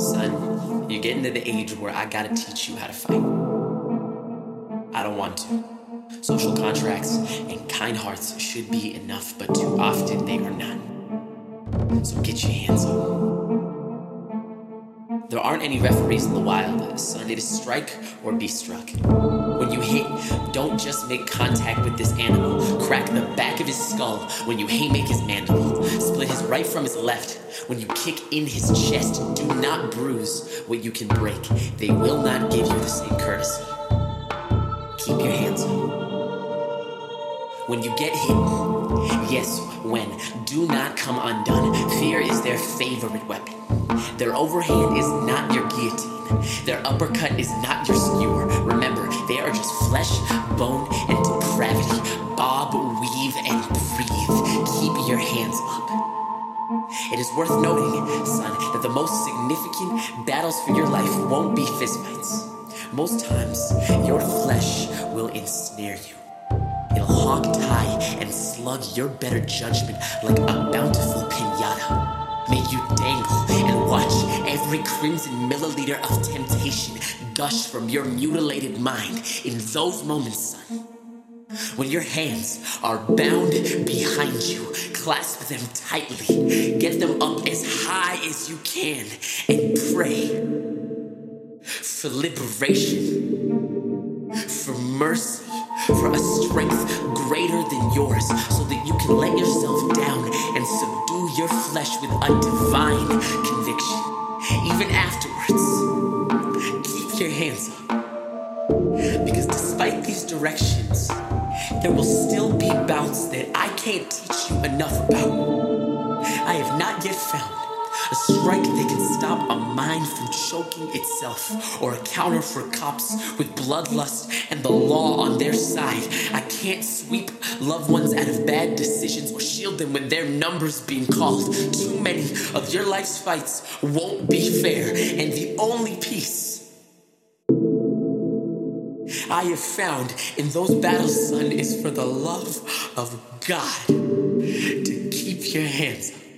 Son, you're getting to the age where I gotta teach you how to fight. I don't want to. Social contracts and kind hearts should be enough, but too often they are not. So get your hands up. There aren't any referees in the wild. It is strike or be struck. When you hit, don't just make contact with this animal. Crack the back of his skull when you haymake his mandible. Split his right from his left. When you kick in his chest, do not bruise what you can break. They will not give you the same courtesy. Keep your hands up. When you get hit, yes, when, do not come undone. Fear is their favorite weapon. Their overhand is not your guillotine. Their uppercut is not your skewer. Remember, they are just flesh, bone, and depravity. Bob, weave, and breathe. Keep your hands up. It is worth noting, son, that the most significant battles for your life won't be fistfights. Most times, your flesh will ensnare you. It'll hog tie and slug your better judgment like a bountiful pinata. May you dangle every crimson milliliter of temptation gush from your mutilated mind in those moments, son. When your hands are bound behind you, clasp them tightly, get them up as high as you can, and pray for liberation, for mercy for a strength greater than yours, so that you can let yourself down and subdue your flesh with a divine conviction. Even afterwards, keep your hands up. Because despite these directions, there will still be bouts that I can't teach you enough about. I have not yet found a strike that can stop a mind from choking itself, or a counter for cops with bloodlust and the law on their side. I can't sweep loved ones out of bad decisions or shield them when their number's being called. Too many of your life's fights won't be fair, and the only peace I have found in those battles, son, is for the love of God to keep your hands up.